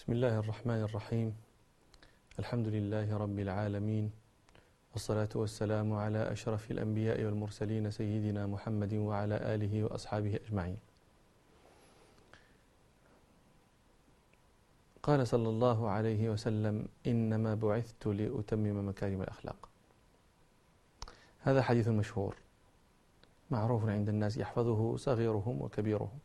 بسم الله الرحمن الرحيم. الحمد لله رب العالمين والصلاة والسلام على أشرف الأنبياء والمرسلين سيدنا محمد وعلى آله وأصحابه أجمعين. قال صلى الله عليه وسلم إنما بعثت لأتمم مكارم الأخلاق. هذا حديث مشهور معروف عند الناس يحفظه صغيرهم وكبيرهم.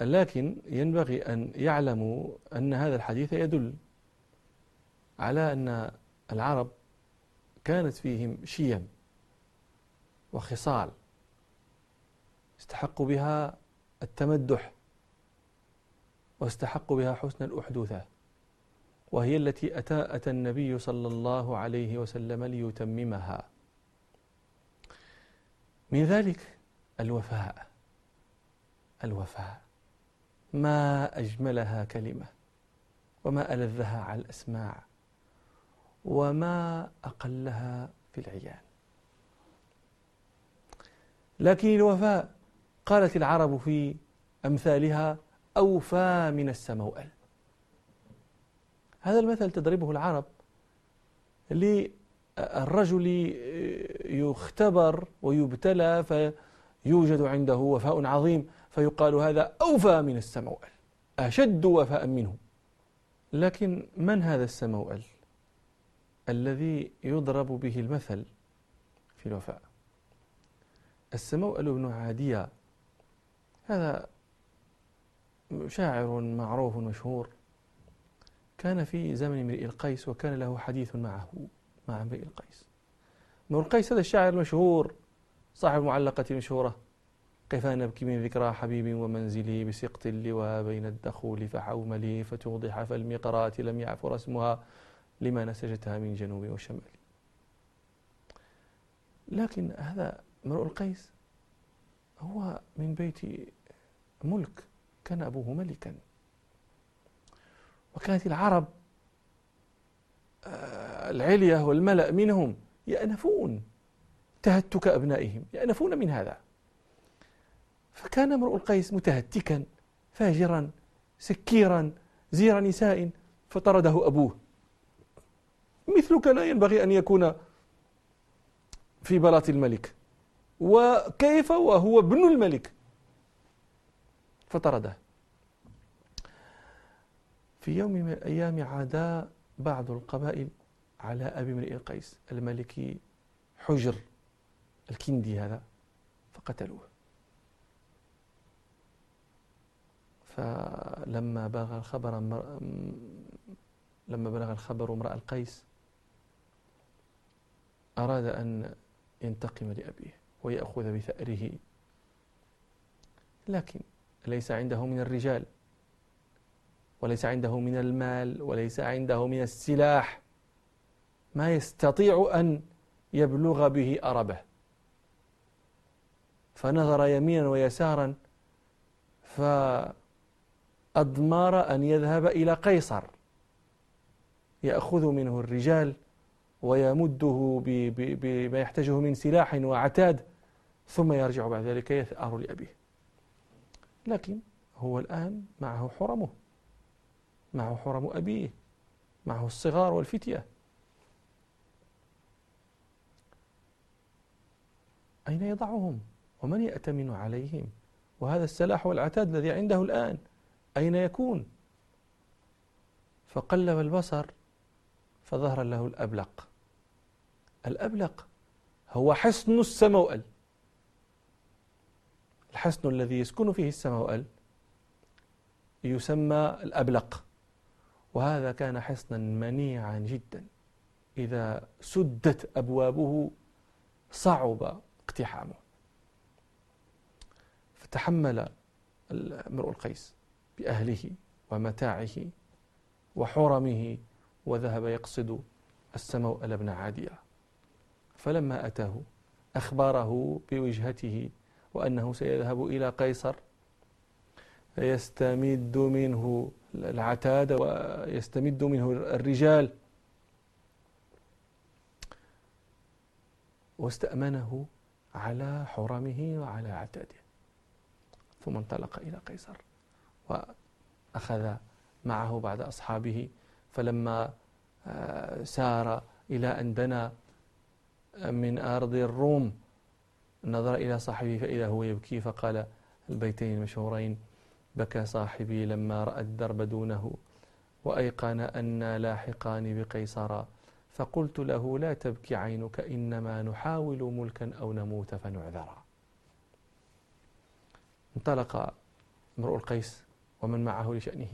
ولكن ينبغي أن يعلموا أن هذا الحديث يدل على أن العرب كانت فيهم شيم وخصال استحقوا بها التمدح واستحقوا بها حسن الأحدوثة وهي التي أتى, أتى النبي صلى الله عليه وسلم ليتممها. من ذلك الوفاء الوفاء. ما أجملها كلمة وما ألذها على الأسماع وما أقلها في العيان. لكن الوفاء قالت العرب في أمثالها أوفى من السموأل هذا المثل تضربه العرب للرجل يختبر ويبتلى فيوجد عنده وفاء عظيم. فيقال هذا أوفى من السموأل أشد وفاء منه. لكن من هذا السموأل الذي يضرب به المثل في الوفاء؟ السموأل بن عادية. هذا شاعر معروف مشهور. كان في زمن امرئ القيس وكان له حديث معه مع امرئ القيس. امرئ القيس هذا الشاعر المشهور صاحب معلقة مشهورة. كيف نبكي من ذكرى حبيب ومنزلي بسقط اللواء بين الدخول فحوملي فتوضح فالمقرات لم يعفر اسمها لما نسجتها من جنوب وشمال. لكن هذا امرؤ القيس. هو من بيت ملك. كان أبوه ملكا. وكانت العرب آه، العلية والملأ منهم يأنفون تهتك أبنائهم يأنفون من هذا. فكان امرؤ القيس متهتكا فاجرا سكيرا زير نساء فطرده أبوه. مثلك لا ينبغي أن يكون في بلاط الملك. وكيف وهو ابن الملك؟ فطرده. في يوم من الأيام عدا بعض القبائل على أبي امرئ القيس الملك حجر الكندي هذا فقتلوه. فلما بلغ الخبر لما بلغ الخبر امرأ القيس أراد أن ينتقم لأبيه ويأخذ بثأره. لكن ليس عنده من الرجال وليس عنده من المال وليس عنده من السلاح. ما يستطيع أن يبلغ به أربه. فنظر يمينا ويسارا فأضمر أن يذهب إلى قيصر. يأخذ منه الرجال ويمده بما يحتاجه من سلاح وعتاد ثم يرجع بعد ذلك يثأر لأبيه. لكن هو الآن معه حرمه معه حرم أبيه معه الصغار والفتية. أين يضعهم؟ ومن يأتمن عليهم؟ وهذا السلاح والعتاد الذي عنده الآن. أين يكون؟ فقلب البصر فظهر له الأبلق. الأبلق هو حصن السموأل الحصن الذي يسكن فيه السموأل يسمى الأبلق. وهذا كان حصنا منيعا جدا. إذا سدت أبوابه صعب اقتحامه. فتحمل امرؤ القيس. بأهله ومتاعه وحرمه وذهب يقصد السموأل بن عادية. فلما أتاه أخبره بوجهته وأنه سيذهب إلى قيصر فيستمد منه العتاد ويستمد منه الرجال واستأمنه على حرمه وعلى عتاده. ثم انطلق إلى قيصر. وأخذ معه بعد أصحابه فلما آه، سار إلى أن دنا من أرض الروم نظر إلى صاحبه فإذا هو يبكي فقال البيتين المشهورين بكى صاحبي لما رأى الدرب دونه وأيقن أنا لاحقان بقيصر فقلت له لا تبكي عينك إنما نحاول ملكا أو نموت فنعذرا. انطلق امرؤ القيس ومن معه لشأنه.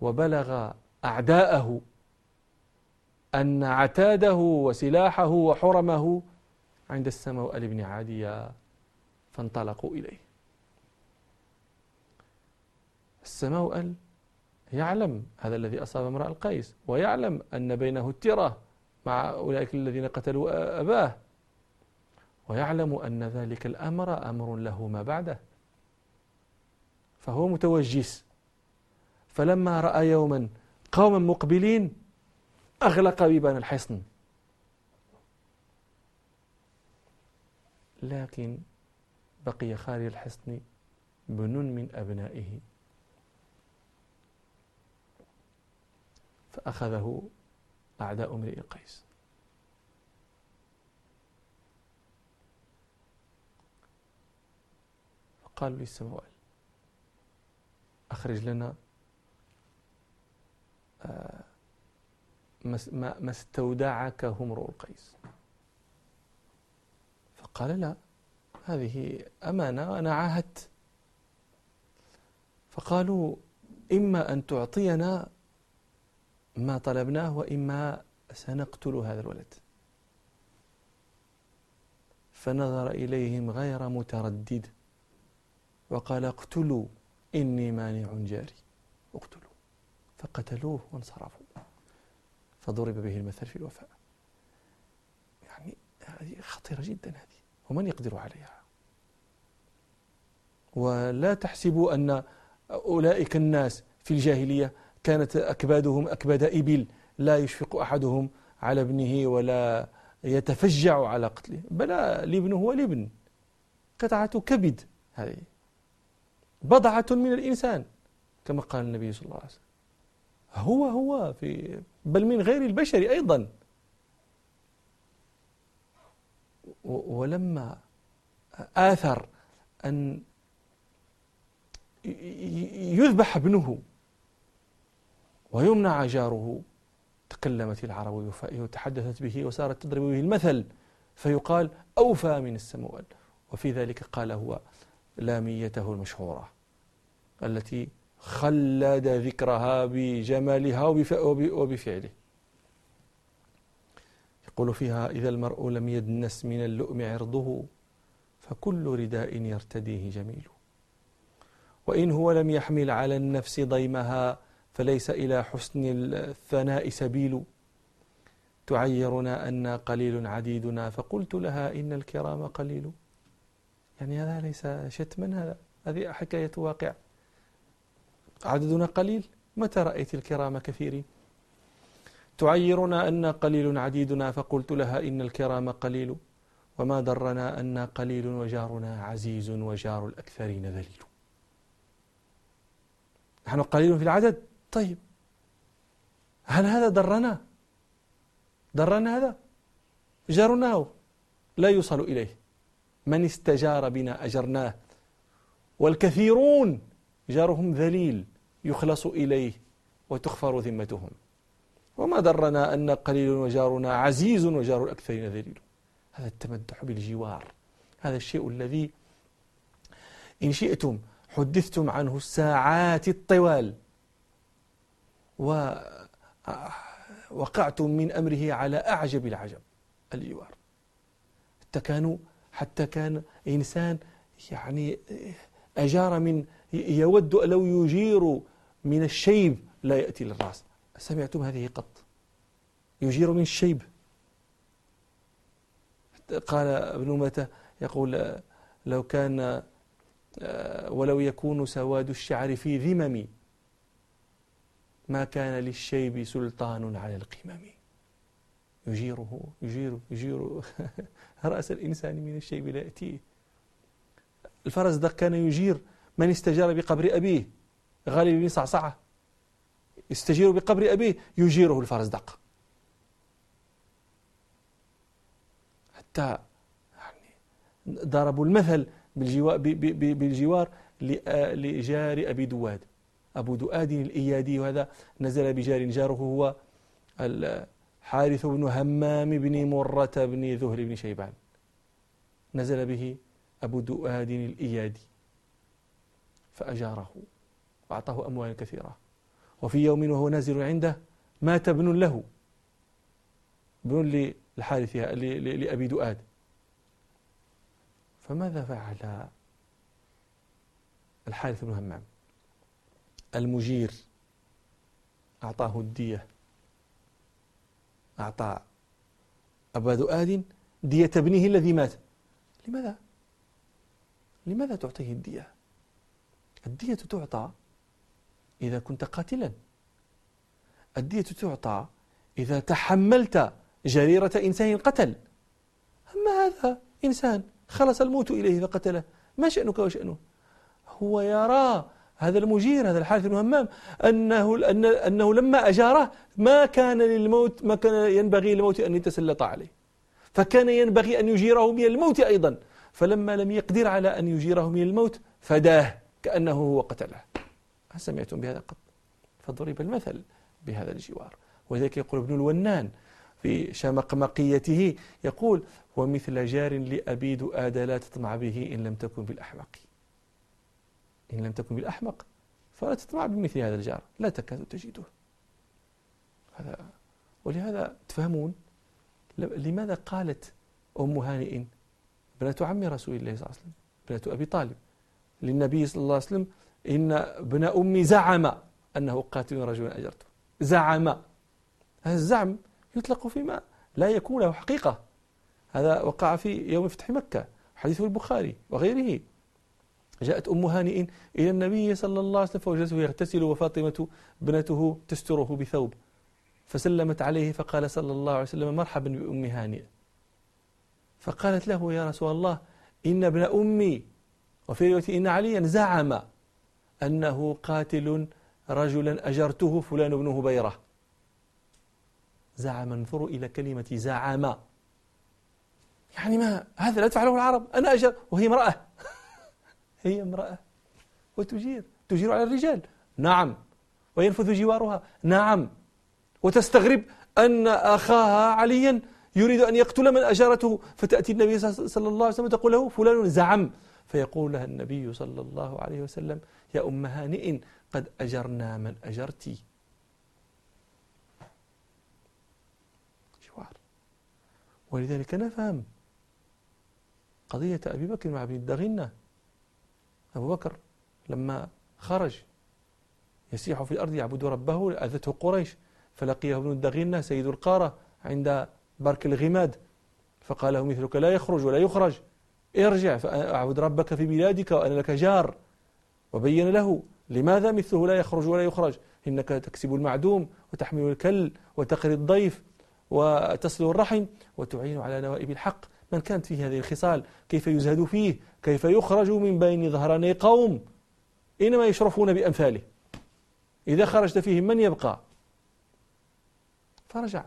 وبلغ أعداءه أن عتاده وسلاحه وحرمه عند السموأل بن عادية فانطلقوا إليه. السموأل يعلم هذا الذي أصاب امرأ القيس ويعلم أن بينه الترة مع أولئك الذين قتلوا أباه ويعلم أن ذلك الأمر أمر له ما بعده. فهو متوجس. فلما رأى يوما قوما مقبلين أغلق بيبان الحصن. لكن بقي خارج الحصن بن من أبنائه. فأخذه أعداء امرئ القيس فقالوا للسموال أخرج لنا آه، ما استودعك امرؤ القيس. فقال لا هذه أمانة وأنا عاهدت. فقالوا إما أن تعطينا ما طلبناه وإما سنقتل هذا الولد. فنظر إليهم غير متردد وقال اقتلوا. إني مانع جاري. اقتلوا فقتلوه وانصرفوا. فضرب به المثل في الوفاء. يعني هذه خطيرة جدا هذه. ومن يقدر عليها؟ ولا تحسبوا أن أولئك الناس في الجاهلية كانت أكبادهم أكباد إبل. لا يشفق أحدهم على ابنه ولا يتفجع على قتله. بل الابن هو الابن قطعة كبد هذه. بضعة من الإنسان كما قال النبي صلى الله عليه وسلم. هو هو في بل من غير البشر أيضا. ولما آثر أن يذبح ابنه ويمنع جاره تكلمت العرب وتحدثت به وسارت تضرب به المثل فيقال أوفى من السموال وفي ذلك قال هو لاميته المشهورة التي خلد ذكرها بجمالها وبفعله. يقول فيها إذا المرء لم يدنس من اللؤم عرضه فكل رداء يرتديه جميل. وإن هو لم يحمل على النفس ضيمها فليس إلى حسن الثناء سبيل. تعيرنا أن قليل عديدنا فقلت لها إن الكرام قليل. يعني هذا ليس شتما هذا هذه حكاية واقع. عددنا قليل متى رأيت الكرام كثيرين؟ تعيرنا أن قليل عديدنا فقلت لها إن الكرام قليل. وما درنا أن قليل وجارنا عزيز وجار الأكثرين ذليل. نحن قليل في العدد؟ طيب. هل هذا درنا؟ درنا هذا؟ جارناه لا يوصل إليه. من استجار بنا أجرناه. والكثيرون جارهم ذليل يخلص إليه وتخفر ذمتهم. وما درنا أن قليل وجارنا عزيز وجار الأكثرين ذليل. هذا التمدح بالجوار. هذا الشيء الذي إن شئتم حدثتم عنه الساعات الطوال. ووقعتم من أمره على أعجب العجب. الجوار. حتى كانوا حتى كان إنسان يعني أجار من يود لو يجير من الشيب لا يأتي للرأس. سمعتم هذه قط؟ يجير من الشيب. قال ابن متى يقول لو كان ولو يكون سواد الشعر في ذمم ما كان للشيب سلطان على القمم. يجيره يجير يجير رأس الإنسان من الشيب لا يأتيه الفرزدق كان يجير من استجار بقبر أبيه غالب بن صعصعة. يستجير بقبر أبيه يجيره الفرزدق حتى يعني ضربوا المثل بالجوار, بالجوار لجار أبي دواد. أبو دؤاد الإيادي وهذا نزل بجار جاره هو الحارث بن همام بن مرة بن ذهل بن شيبان. نزل به أبو دؤاد الإيادي فأجاره وأعطاه أموالا كثيرة. وفي يوم وهو نازل عنده مات ابن له. ابن للحارث لأبي دؤاد. فماذا فعل الحارث بن همام؟ المجير أعطاه الدية. أعطى أبا دؤاد دية ابنه الذي مات. لماذا؟ لماذا تعطيه الدية؟ الدية تعطى إذا كنت قاتلا. الدية تعطى إذا تحملت جريرة إنسان قتل. أما هذا إنسان خلص الموت إليه فقتله. ما شأنك وشأنه؟ هو يرى هذا المجير هذا الحارث بن همام أنه, أن أنه لما أجاره ما كان للموت ما كان ينبغي للموت أن يتسلط عليه. فكان ينبغي أن يجيره من الموت أيضا. فلما لم يقدر على أن يجيره من الموت فداه كأنه هو قتله. هل سمعتم بهذا قط؟ فضرب المثل بهذا الجوار. ولذلك يقول ابن الونان في شمقمقيته يقول ومثل جار لأبي دؤاد لا تطمع به إن لم تكن بالأحمق إن لم تكن بالأحمق فلا تطمع بمثل هذا الجار لا تكاد تجده. هذا ولهذا تفهمون لماذا قالت أم هانئ بنة عم رسول الله صلى الله عليه وسلم بنة أبي طالب للنبي صلى الله عليه وسلم إن ابن أمي زعم أنه قاتل رجلا أجرته زعم. هذا الزعم يطلق فيما لا يكون له حقيقة. هذا وقع في يوم فتح مكة حديث البخاري وغيره. جاءت أم هانئ إلى النبي صلى الله عليه وسلم فوجدته يغتسل وفاطمة ابنته تستره بثوب فسلمت عليه فقال صلى الله عليه وسلم مرحبا بأم هانئ. فقالت له يا رسول الله إن ابن أمي وفي رواية إن عليا زعم أنه قاتل رجلا أجرته فلان بن هبيرة زعم انظروا إلى كلمة زعم. يعني ما هذا لا تفعله العرب أنا أجر وهي امرأة. هي امرأة وتجير تجير على الرجال. نعم. وينفذ جوارها. نعم. وتستغرب أن أخاها عليا يريد أن يقتل من أجارته. فتأتي النبي صلى الله عليه وسلم وتقول له فلان زعم. فيقول لها النبي صلى الله عليه وسلم يا أم هانئ قد أجرنا من جوار. ولذلك نفهم قضية أبي بكر مع ابن الدغنة أبو بكر لما خرج يسيح في الأرض يعبد ربه أذته قريش فلقيه ابن الدغنة سيد القارة عند برك الغماد. فقال له مثلك لا يخرج ولا يخرج. ارجع فأعبد ربك في بلادك وأنا لك جار. وبين له لماذا مثله لا يخرج ولا يخرج؟ إنك تكسب المعدوم وتحمل الكل وتقري الضيف وتصل الرحم وتعين على نوائب الحق. من كانت فيه هذه الخصال؟ كيف يزهد فيه؟ كيف يخرج من بين ظهراني قوم؟ إنما يشرفون بأمثاله إذا خرجت فيهم من يبقى؟ فرجع.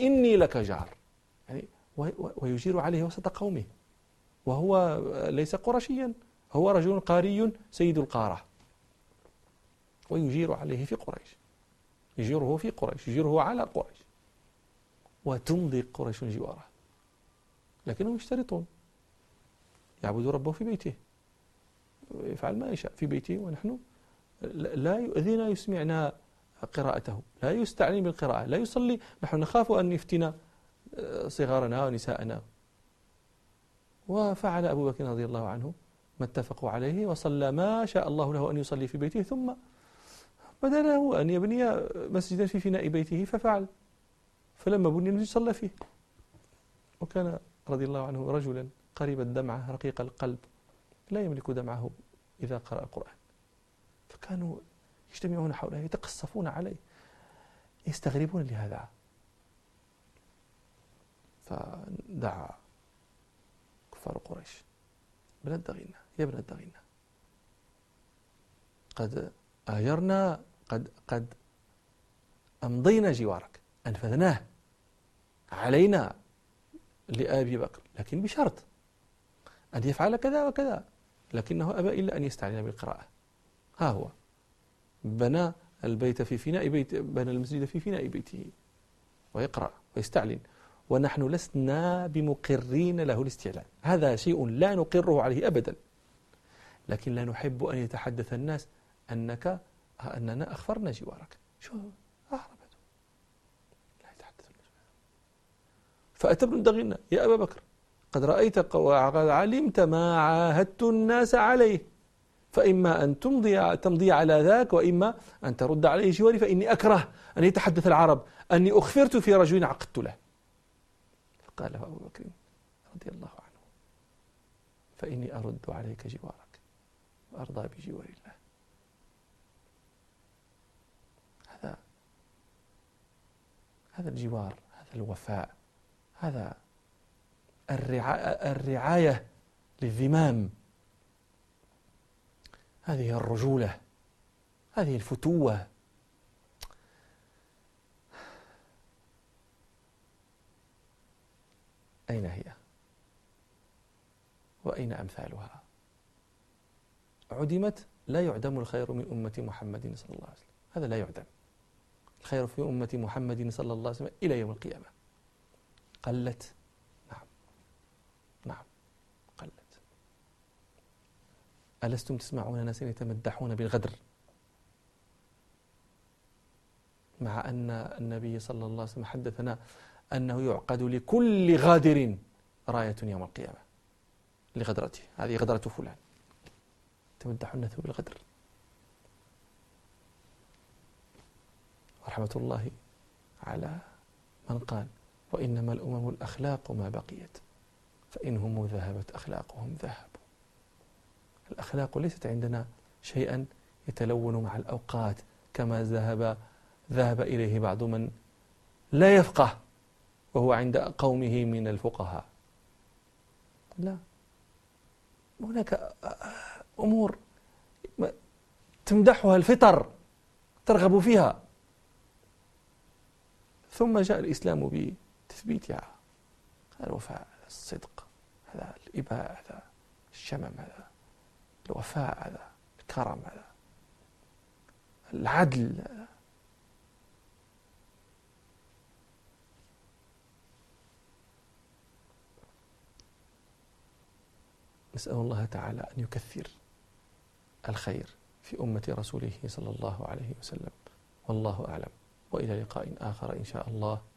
إني لك جار. يعني ويجير عليه وسط قومه. وهو ليس قرشيا. هو رجل قاري سيد القارة. ويجير عليه في قريش. يجيره في قريش. يجيره على قريش. وتمضي قريش جواره. لكنهم يشترطون. يعبد ربه في بيته. يفعل ما يشاء في بيته ونحن لا يؤذينا يسمعنا قراءته لا يستعني بالقراءة لا يصلي. نحن نخاف أن يفتنا آه، صغارنا ونساءنا. وفعل أبو بكر رضي الله عنه ما اتفقوا عليه وصلى ما شاء الله له أن يصلي في بيته ثم بدا له أن يبني مسجدا في فناء بيته ففعل. فلما بني المسجد صلى فيه. وكان رضي الله عنه رجلا قريب الدمعة رقيق القلب لا يملك دمعه إذا قرأ القرآن. فكانوا يجتمعون حوله يتقصفون عليه يستغربون لهذا. فدعا كفار قريش. بلد دغينة يا ابن الدغينة قد آجرنا قد قد أمضينا جوارك أنفذناه علينا لأبي بكر لكن بشرط أن يفعل كذا وكذا لكنه أبى إلا أن يستعلن بالقراءة. ها هو. بنى البيت في فناء بيت بنى المسجد في فناء بيته ويقرأ ويستعلن. ونحن لسنا بمقرين له الاستعلان. هذا شيء لا نقره عليه أبدا. لكن لا نحب أن يتحدث الناس أنك أننا أخفرنا جوارك. شو أهربته لا يتحدث الناس فأتى ابن دغينة يا أبا بكر قد رأيت وقد علمت ما عاهدت الناس عليه. فإما أن تمضي تمضي على ذاك وإما أن ترد عليه جواري فإني أكره أن يتحدث العرب أني أخفرت في رجل عقدت له. فقال أبو بكر رضي الله عنه فإني أرد عليك جوارك وأرضى بجوار الله. هذا هذا الجوار هذا الوفاء. هذا الرعاية للذمام. هذه الرجولة هذه الفتوة. أين هي؟ وأين أمثالها؟ عدمت لا يعدم الخير من أمة محمد صلى الله عليه وسلم. هذا لا يعدم. الخير في أمة محمد صلى الله عليه وسلم إلى يوم القيامة. قلت. نعم. نعم. قلت. ألستم تسمعون ناس يتمدحون بالغدر؟ مع أن النبي صلى الله عليه وسلم حدثنا أنه يعقد لكل غادر راية يوم القيامة لغدرته. هذه غدرة فلان. تمدح الناس بالغدر. ورحمة الله على من قال وإنما الأمم الأخلاق ما بقيت فإنهم ذهبت أخلاقهم ذهبوا. الأخلاق ليست عندنا شيئا يتلون مع الأوقات كما ذهب ذهب إليه بعض من لا يفقه وهو عند قومه من الفقهاء. لا. هناك أمور تمدحها الفطر ترغب فيها. ثم جاء الإسلام بتثبيتها هذا الوفاء هذا الصدق هذا الإباء هذا الشمم هذا الوفاء هذا الكرم هذا العدل نسأل الله تعالى أن يكثر الخير في أمة رسوله صلى الله عليه وسلم. والله أعلم. وإلى لقاء آخر إن شاء الله.